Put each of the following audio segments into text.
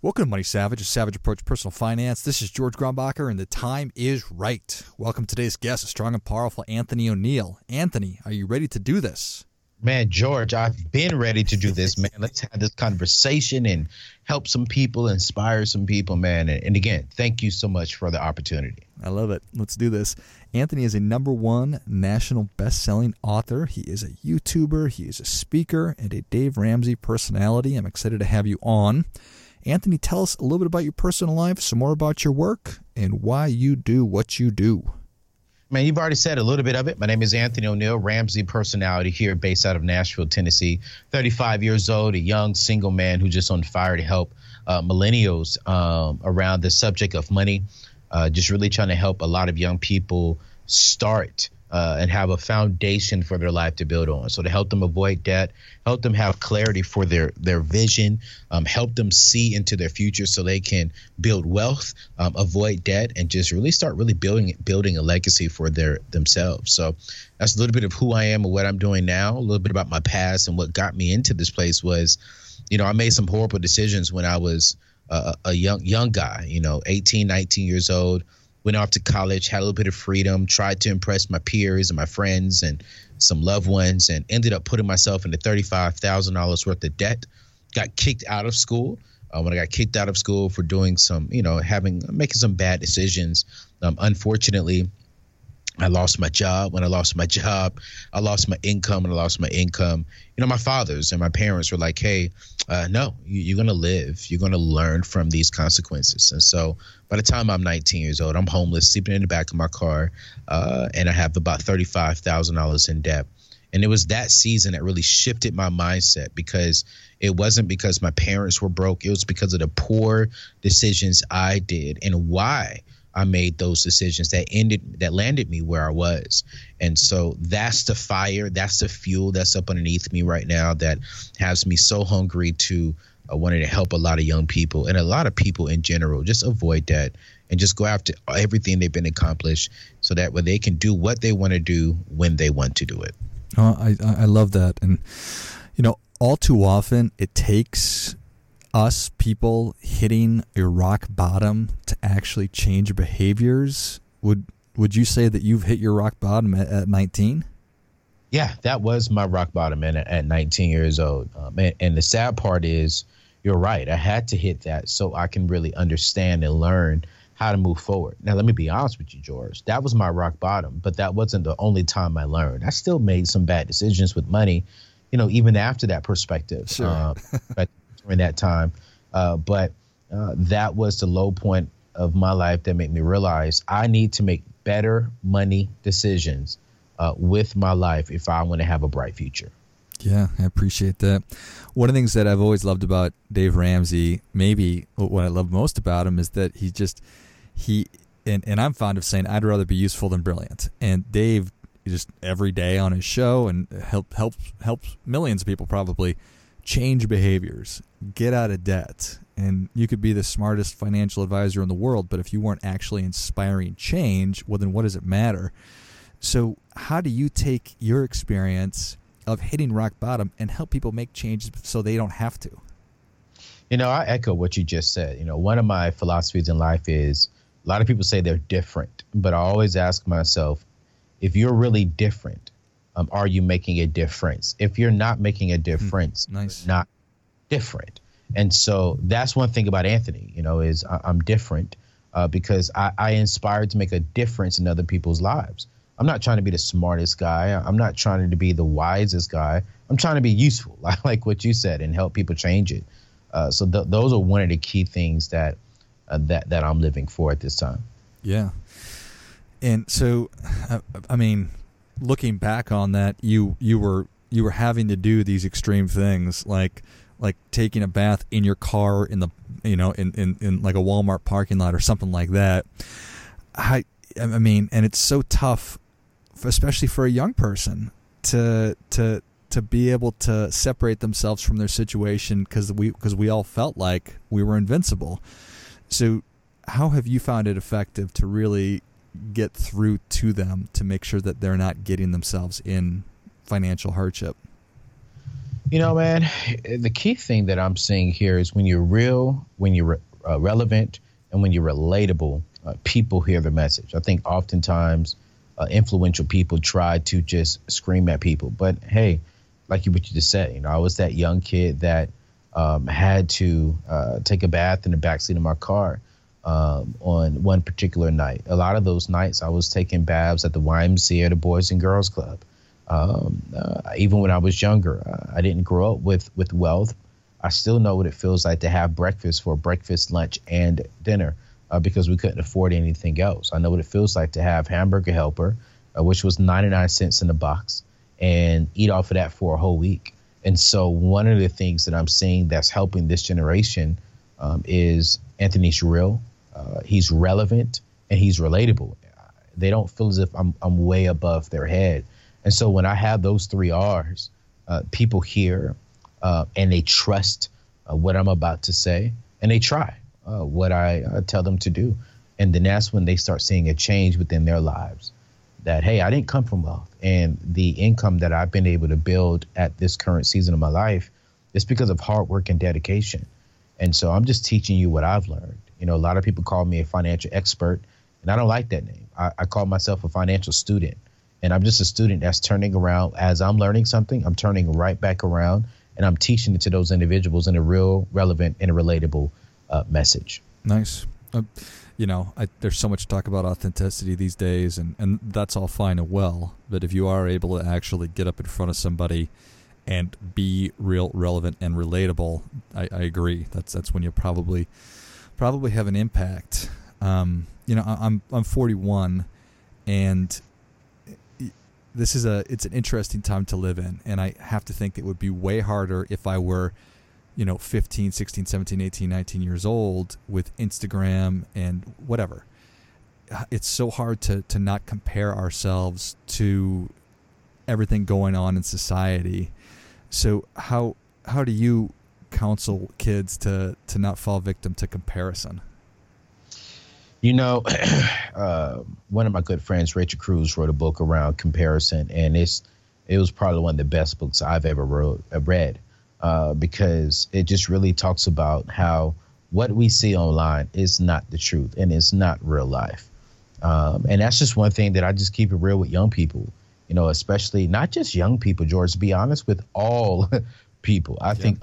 Welcome to Money Savage, a savage approach to personal finance. This is George Grombacher, and the time is right. Welcome to today's guest, a strong and powerful Anthony O'Neal. Anthony, are you ready to do this? Man, George, I've been ready to do this, man. Let's have this conversation and help some people, inspire some people, man. And, and again, thank you so much for the opportunity. I love it. Let's do this. Anthony is a number one national best-selling author. He is a YouTuber. He is a speaker and a Dave Ramsey personality. I'm excited to have you on. Anthony, tell us a little bit about your personal life, some more about your work, and why you do what you do. Man, you've already said a little bit of it. My name is Anthony O'Neal, Ramsey personality here, based out of Nashville, Tennessee. 35 years old, a young single man who's just on fire to help uh, millennials um, around the subject of money. Uh, just really trying to help a lot of young people start uh, and have a foundation for their life to build on. So to help them avoid debt, help them have clarity for their their vision, um, help them see into their future so they can build wealth, um, avoid debt, and just really start really building building a legacy for their themselves. So that's a little bit of who I am and what I'm doing now. A little bit about my past and what got me into this place was, you know, I made some horrible decisions when I was a, a young young guy. You know, 18, 19 years old went off to college, had a little bit of freedom, tried to impress my peers and my friends and some loved ones, and ended up putting myself into $35,000 worth of debt. Got kicked out of school. Uh, when I got kicked out of school for doing some, you know, having making some bad decisions. Um, unfortunately, I lost my job. When I lost my job, I lost my income. and I lost my income, you know, my fathers and my parents were like, "Hey, uh, no, you, are going to live. You're going to learn from these consequences." And so, by the time I'm 19 years old, I'm homeless, sleeping in the back of my car, uh, and I have about thirty-five thousand dollars in debt. And it was that season that really shifted my mindset because it wasn't because my parents were broke. It was because of the poor decisions I did and why I made those decisions that ended that landed me where I was. And so that's the fire, that's the fuel that's up underneath me right now that has me so hungry to uh, wanting to help a lot of young people and a lot of people in general just avoid that and just go after everything they've been accomplished so that way they can do what they want to do when they want to do it. Oh, I I love that and you know all too often it takes us people hitting a rock bottom to actually change behaviors would would you say that you've hit your rock bottom at, at 19 yeah that was my rock bottom at, at 19 years old. Um, and, and the sad part is you're right i had to hit that so i can really understand and learn how to move forward. Now let me be honest with you george that was my rock bottom but that wasn't the only time i learned. I still made some bad decisions with money you know even after that perspective. Sure. uh, during that time. Uh, but uh, that was the low point of my life that made me realize I need to make better money decisions uh, with my life if I want to have a bright future. Yeah, I appreciate that. One of the things that I've always loved about Dave Ramsey, maybe what I love most about him, is that he just he and, and I'm fond of saying I'd rather be useful than brilliant. And Dave just every day on his show and help helps helps millions of people probably change behaviors, get out of debt. And you could be the smartest financial advisor in the world, but if you weren't actually inspiring change, well, then what does it matter? So, how do you take your experience of hitting rock bottom and help people make changes so they don't have to? You know, I echo what you just said. You know, one of my philosophies in life is a lot of people say they're different, but I always ask myself, if you're really different, um, are you making a difference? If you're not making a hmm, difference, mm, nice. not different. And so that's one thing about Anthony, you know, is I, am different uh, because I, I inspired to make a difference in other people's lives. I'm not trying to be the smartest guy. I'm not trying to be the wisest guy. I'm trying to be useful, like what you said, and help people change it. Uh, so th- those are one of the key things that uh, that that I'm living for at this time. Yeah, and so, uh, I mean, looking back on that, you you were you were having to do these extreme things like like taking a bath in your car in the you know in, in, in like a Walmart parking lot or something like that. I I mean, and it's so tough, especially for a young person to to to be able to separate themselves from their situation because we because we all felt like we were invincible. So, how have you found it effective to really get through to them to make sure that they're not getting themselves in financial hardship? You know, man, the key thing that I'm seeing here is when you're real, when you're re- uh, relevant, and when you're relatable, uh, people hear the message. I think oftentimes uh, influential people try to just scream at people, but hey, like you what you just said, you know, I was that young kid that um, had to uh, take a bath in the backseat of my car um, on one particular night. A lot of those nights, I was taking baths at the YMCA, the Boys and Girls Club. Um, uh, even when I was younger, uh, I didn't grow up with with wealth. I still know what it feels like to have breakfast for breakfast, lunch, and dinner uh, because we couldn't afford anything else. I know what it feels like to have hamburger helper, uh, which was 99 cents in a box, and eat off of that for a whole week. And so, one of the things that I'm seeing that's helping this generation um, is Anthony's real, uh, he's relevant, and he's relatable. They don't feel as if I'm, I'm way above their head. And so when I have those three R's, uh, people hear uh, and they trust uh, what I'm about to say and they try uh, what I uh, tell them to do. And then that's when they start seeing a change within their lives that, hey, I didn't come from wealth. And the income that I've been able to build at this current season of my life is because of hard work and dedication. And so I'm just teaching you what I've learned. You know, a lot of people call me a financial expert, and I don't like that name. I, I call myself a financial student and I'm just a student that's turning around as I'm learning something. I'm turning right back around and I'm teaching it to those individuals in a real, relevant, and relatable uh, message. Nice. Uh, you know, I, there's so much talk about authenticity these days, and, and that's all fine and well. But if you are able to actually get up in front of somebody and be real, relevant, and relatable, I, I agree. That's that's when you probably probably have an impact. Um, you know, I, I'm I'm 41, and this is a it's an interesting time to live in and i have to think it would be way harder if i were you know 15 16 17 18 19 years old with instagram and whatever. Uh, it's so hard to to not compare ourselves to everything going on in society. So how how do you counsel kids to to not fall victim to comparison you know, uh, one of my good friends, Rachel Cruz, wrote a book around comparison, and it's it was probably one of the best books I've ever wrote, uh, read uh, because it just really talks about how what we see online is not the truth and it's not real life. Um, and that's just one thing that I just keep it real with young people, you know, especially not just young people, George, to be honest, with all people. I yeah. think,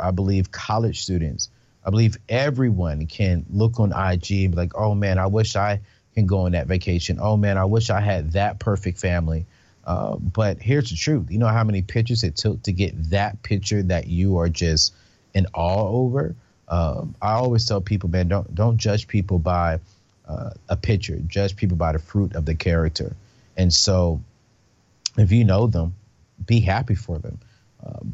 I believe college students I believe everyone can look on IG and be like, oh man, I wish I can go on that vacation. Oh man, I wish I had that perfect family. Uh, but here's the truth. You know how many pictures it took to get that picture that you are just in awe over? Um, I always tell people, man, don't don't judge people by uh, a picture. Judge people by the fruit of the character. And so, if you know them, be happy for them.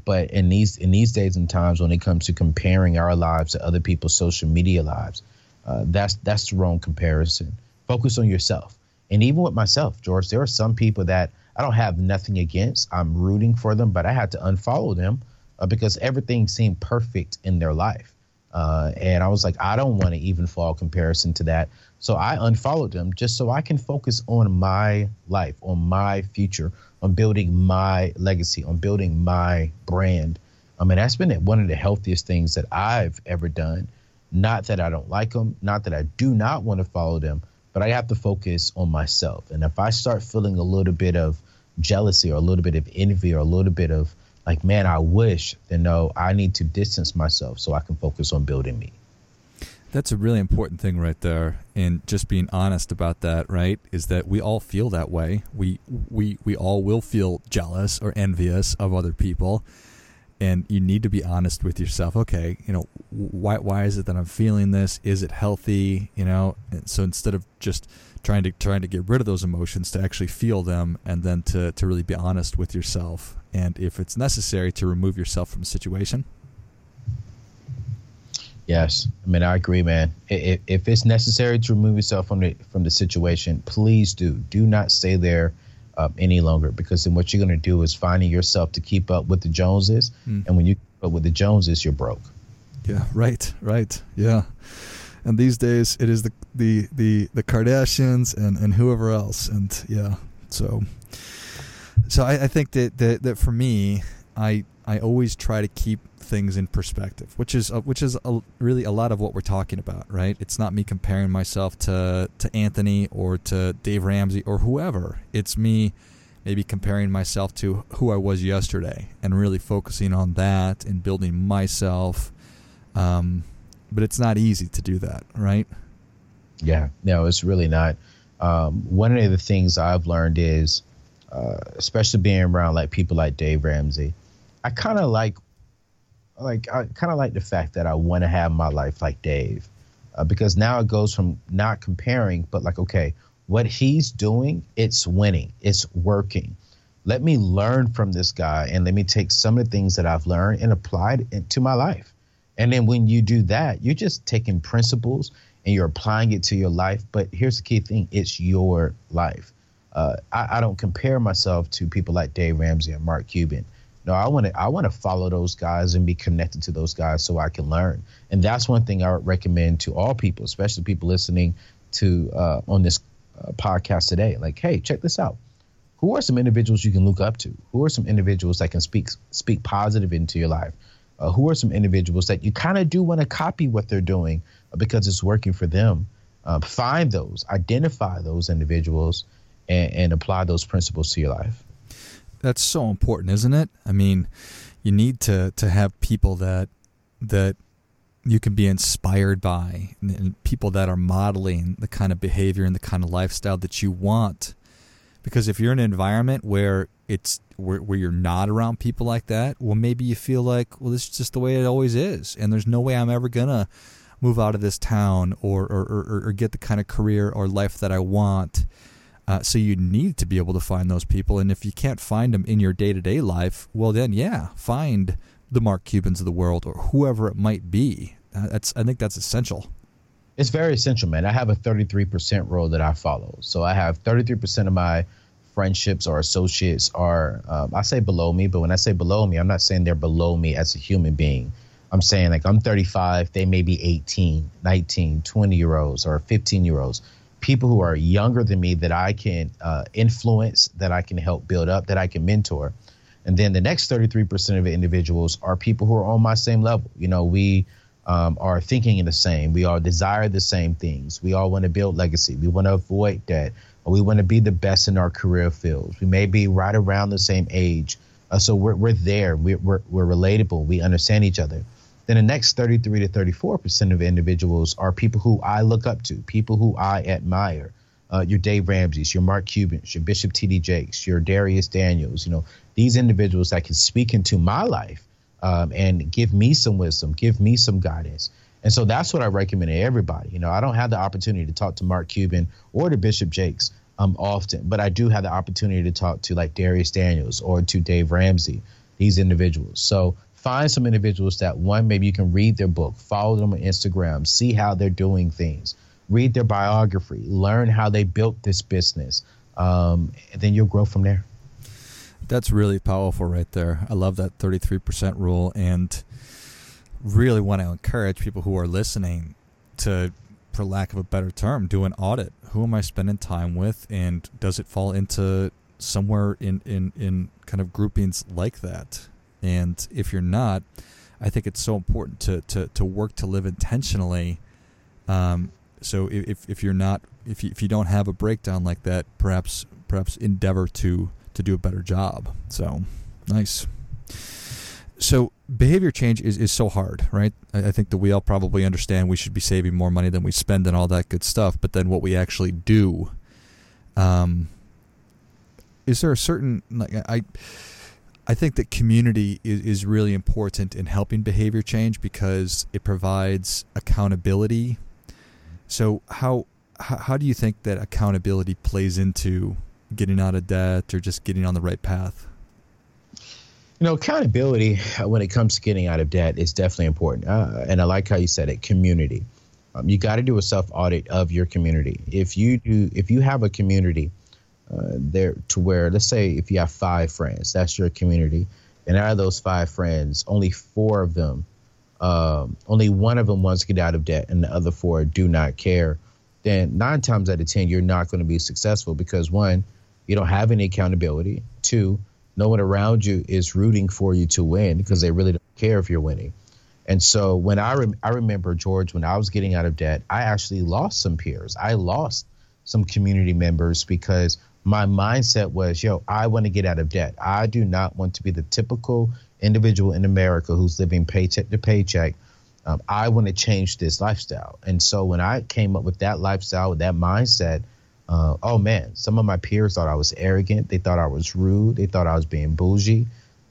But in these in these days and times, when it comes to comparing our lives to other people's social media lives, uh, that's that's the wrong comparison. Focus on yourself. And even with myself, George, there are some people that I don't have nothing against. I'm rooting for them, but I had to unfollow them uh, because everything seemed perfect in their life. Uh, and I was like, I don't want to even fall comparison to that. So I unfollowed them just so I can focus on my life, on my future, on building my legacy, on building my brand. I mean, that's been one of the healthiest things that I've ever done. Not that I don't like them, not that I do not want to follow them, but I have to focus on myself. And if I start feeling a little bit of jealousy or a little bit of envy or a little bit of like, man, I wish, then no, I need to distance myself so I can focus on building me. That's a really important thing right there, and just being honest about that. Right, is that we all feel that way. We we we all will feel jealous or envious of other people, and you need to be honest with yourself. Okay, you know why why is it that I'm feeling this? Is it healthy? You know, and so instead of just trying to trying to get rid of those emotions, to actually feel them, and then to to really be honest with yourself, and if it's necessary to remove yourself from a situation Yes, I mean I agree, man. If, if it's necessary to remove yourself from the from the situation, please do. Do not stay there uh, any longer because then what you're going to do is finding yourself to keep up with the Joneses, mm. and when you keep up with the Joneses, you're broke. Yeah, right, right, yeah. And these days, it is the the the the Kardashians and and whoever else, and yeah. So, so I, I think that, that that for me, I I always try to keep things in perspective, which is uh, which is a, really a lot of what we're talking about, right? It's not me comparing myself to to Anthony or to Dave Ramsey or whoever. It's me maybe comparing myself to who I was yesterday and really focusing on that and building myself. Um, but it's not easy to do that, right? Yeah, no, it's really not. Um, one of the things I've learned is, uh, especially being around like people like Dave Ramsey, I kind of like like I kind of like the fact that I want to have my life like Dave, uh, because now it goes from not comparing, but like okay, what he's doing, it's winning, it's working. Let me learn from this guy, and let me take some of the things that I've learned and apply it into my life. And then when you do that, you're just taking principles and you're applying it to your life. But here's the key thing: it's your life. Uh, I, I don't compare myself to people like Dave Ramsey and Mark Cuban no, I want to I want to follow those guys and be connected to those guys so I can learn. And that's one thing I would recommend to all people, especially people listening to uh, on this uh, podcast today. Like, hey, check this out. Who are some individuals you can look up to? Who are some individuals that can speak speak positive into your life? Uh, who are some individuals that you kind of do want to copy what they're doing because it's working for them? Uh, find those, identify those individuals, and, and apply those principles to your life that's so important, isn't it? I mean, you need to to have people that that you can be inspired by and people that are modeling the kind of behavior and the kind of lifestyle that you want. Because if you're in an environment where it's where, where you're not around people like that, well, maybe you feel like, well, this is just the way it always is, and there's no way I'm ever gonna move out of this town or or, or, or get the kind of career or life that I want. Uh, so you need to be able to find those people, and if you can't find them in your day to day life, well then yeah, find the Mark Cubans of the world or whoever it might be. Uh, that's I think that's essential. It's very essential, man. I have a 33% rule that I follow. So I have 33% of my friendships or associates are um, I say below me, but when I say below me, I'm not saying they're below me as a human being. I'm saying like I'm 35, they may be 18, 19, 20 year olds or 15 year olds people who are younger than me that I can uh, influence, that I can help build up, that I can mentor. And then the next 33% of individuals are people who are on my same level. You know, we um, are thinking in the same, we all desire the same things. We all want to build legacy. We want to avoid debt. We want to be the best in our career fields. We may be right around the same age. Uh, so we're, we're there. We're, we're, we're relatable. We understand each other. Then the next 33 to 34 percent of individuals are people who I look up to, people who I admire. Uh, your Dave Ramsey's, your Mark Cubans, your Bishop T.D. Jakes, your Dharius Daniels. You know these individuals that can speak into my life um, and give me some wisdom, give me some guidance. And so that's what I recommend to everybody. You know, I don't have the opportunity to talk to Mark Cuban or to Bishop Jakes um, often, but I do have the opportunity to talk to like Dharius Daniels or to Dave Ramsey, these individuals. So find some individuals that one maybe you can read their book follow them on instagram see how they're doing things read their biography learn how they built this business um, and then you'll grow from there that's really powerful right there i love that 33% rule and really want to encourage people who are listening to for lack of a better term do an audit who am i spending time with and does it fall into somewhere in in in kind of groupings like that and if you're not, I think it's so important to to, to work to live intentionally. Um, so if, if you're not if you, if you don't have a breakdown like that, perhaps perhaps endeavor to to do a better job. So nice. So behavior change is, is so hard, right? I, I think that we all probably understand we should be saving more money than we spend and all that good stuff. But then what we actually do, um, is there a certain like I I think that community is, is really important in helping behavior change because it provides accountability. So how how do you think that accountability plays into getting out of debt or just getting on the right path? You know, accountability when it comes to getting out of debt is definitely important. Uh, and I like how you said it, community. Um, you got to do a self audit of your community. If you do, if you have a community uh, there to where, let's say, if you have five friends, that's your community, and out of those five friends, only four of them, um, only one of them wants to get out of debt, and the other four do not care. Then nine times out of ten, you're not going to be successful because one, you don't have any accountability. Two, no one around you is rooting for you to win because they really don't care if you're winning. And so when I I remember George when I was getting out of debt, I actually lost some peers. I lost some community members because my mindset was, yo, I want to get out of debt. I do not want to be the typical individual in America who's living paycheck to paycheck. Um, I want to change this lifestyle. And so when I came up with that lifestyle, with that mindset, uh, oh man, some of my peers thought I was arrogant. They thought I was rude. They thought I was being bougie.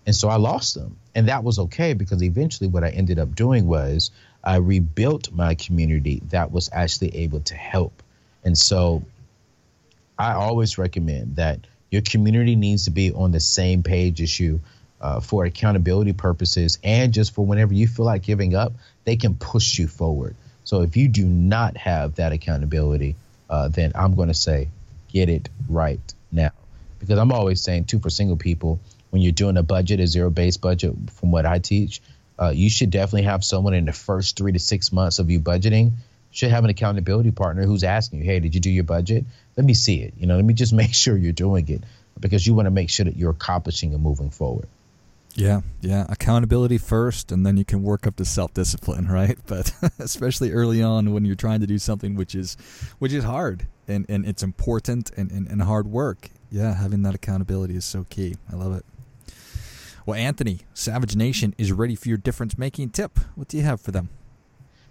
And so I lost them. And that was okay because eventually what I ended up doing was I rebuilt my community that was actually able to help. And so I always recommend that your community needs to be on the same page as you uh, for accountability purposes and just for whenever you feel like giving up, they can push you forward. So if you do not have that accountability, uh, then I'm going to say get it right now. Because I'm always saying, too, for single people, when you're doing a budget, a zero based budget, from what I teach, uh, you should definitely have someone in the first three to six months of you budgeting should have an accountability partner who's asking you, hey, did you do your budget? Let me see it. You know, let me just make sure you're doing it because you want to make sure that you're accomplishing and moving forward. Yeah, yeah. Accountability first, and then you can work up to self discipline, right? But especially early on when you're trying to do something which is which is hard and, and it's important and, and, and hard work. Yeah, having that accountability is so key. I love it. Well, Anthony, Savage Nation is ready for your difference making tip. What do you have for them?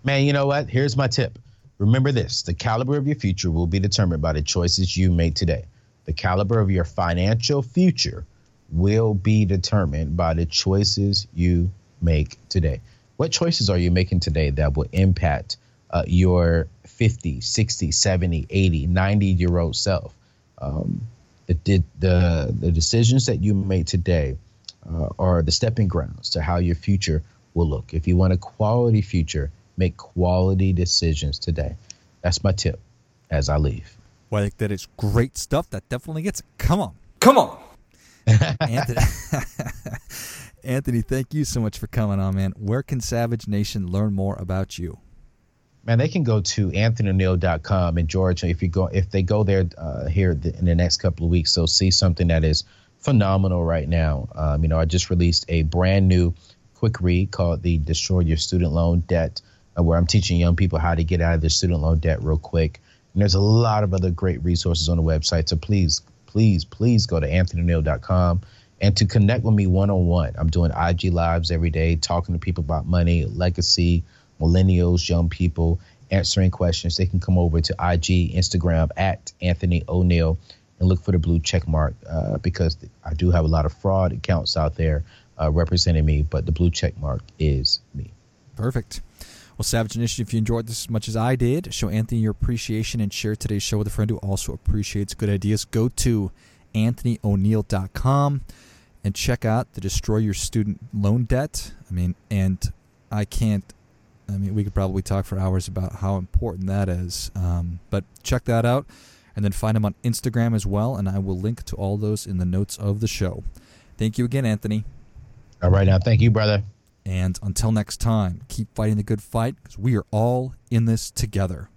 Man, you know what? Here's my tip. Remember this the caliber of your future will be determined by the choices you make today. The caliber of your financial future will be determined by the choices you make today. What choices are you making today that will impact uh, your 50, 60, 70, 80, 90 year old self? Um, the, the, the decisions that you make today uh, are the stepping grounds to how your future will look. If you want a quality future, make quality decisions today. That's my tip as I leave. Well, I think that is great stuff. That definitely gets it. Come on. Come on. Anthony, Anthony, thank you so much for coming on, man. Where can Savage Nation learn more about you? Man, they can go to anthonyoneal.com in Georgia If you go, if they go there uh, here in the next couple of weeks, they'll see something that is phenomenal right now. Um, you know, I just released a brand new quick read called "The Destroy Your Student Loan Debt," uh, where I'm teaching young people how to get out of their student loan debt real quick. And there's a lot of other great resources on the website. So please please, please go to anthonyoneal.com and to connect with me one on one. I'm doing IG lives every day, talking to people about money, legacy, millennials, young people, answering questions. They can come over to IG, Instagram at Anthony O'Neal and look for the blue check mark uh, because I do have a lot of fraud accounts out there uh, representing me, but the blue check mark is me. Perfect. Well, Savage Nation, if you enjoyed this as much as I did, show Anthony your appreciation and share today's show with a friend who also appreciates good ideas. Go to anthonyoneal.com and check out the Destroy Your Student Loan Debt. I mean, and I can't, I mean, we could probably talk for hours about how important that is. Um, but check that out and then find him on Instagram as well. And I will link to all those in the notes of the show. Thank you again, Anthony. All right, now. Thank you, brother. And until next time, keep fighting the good fight because we are all in this together.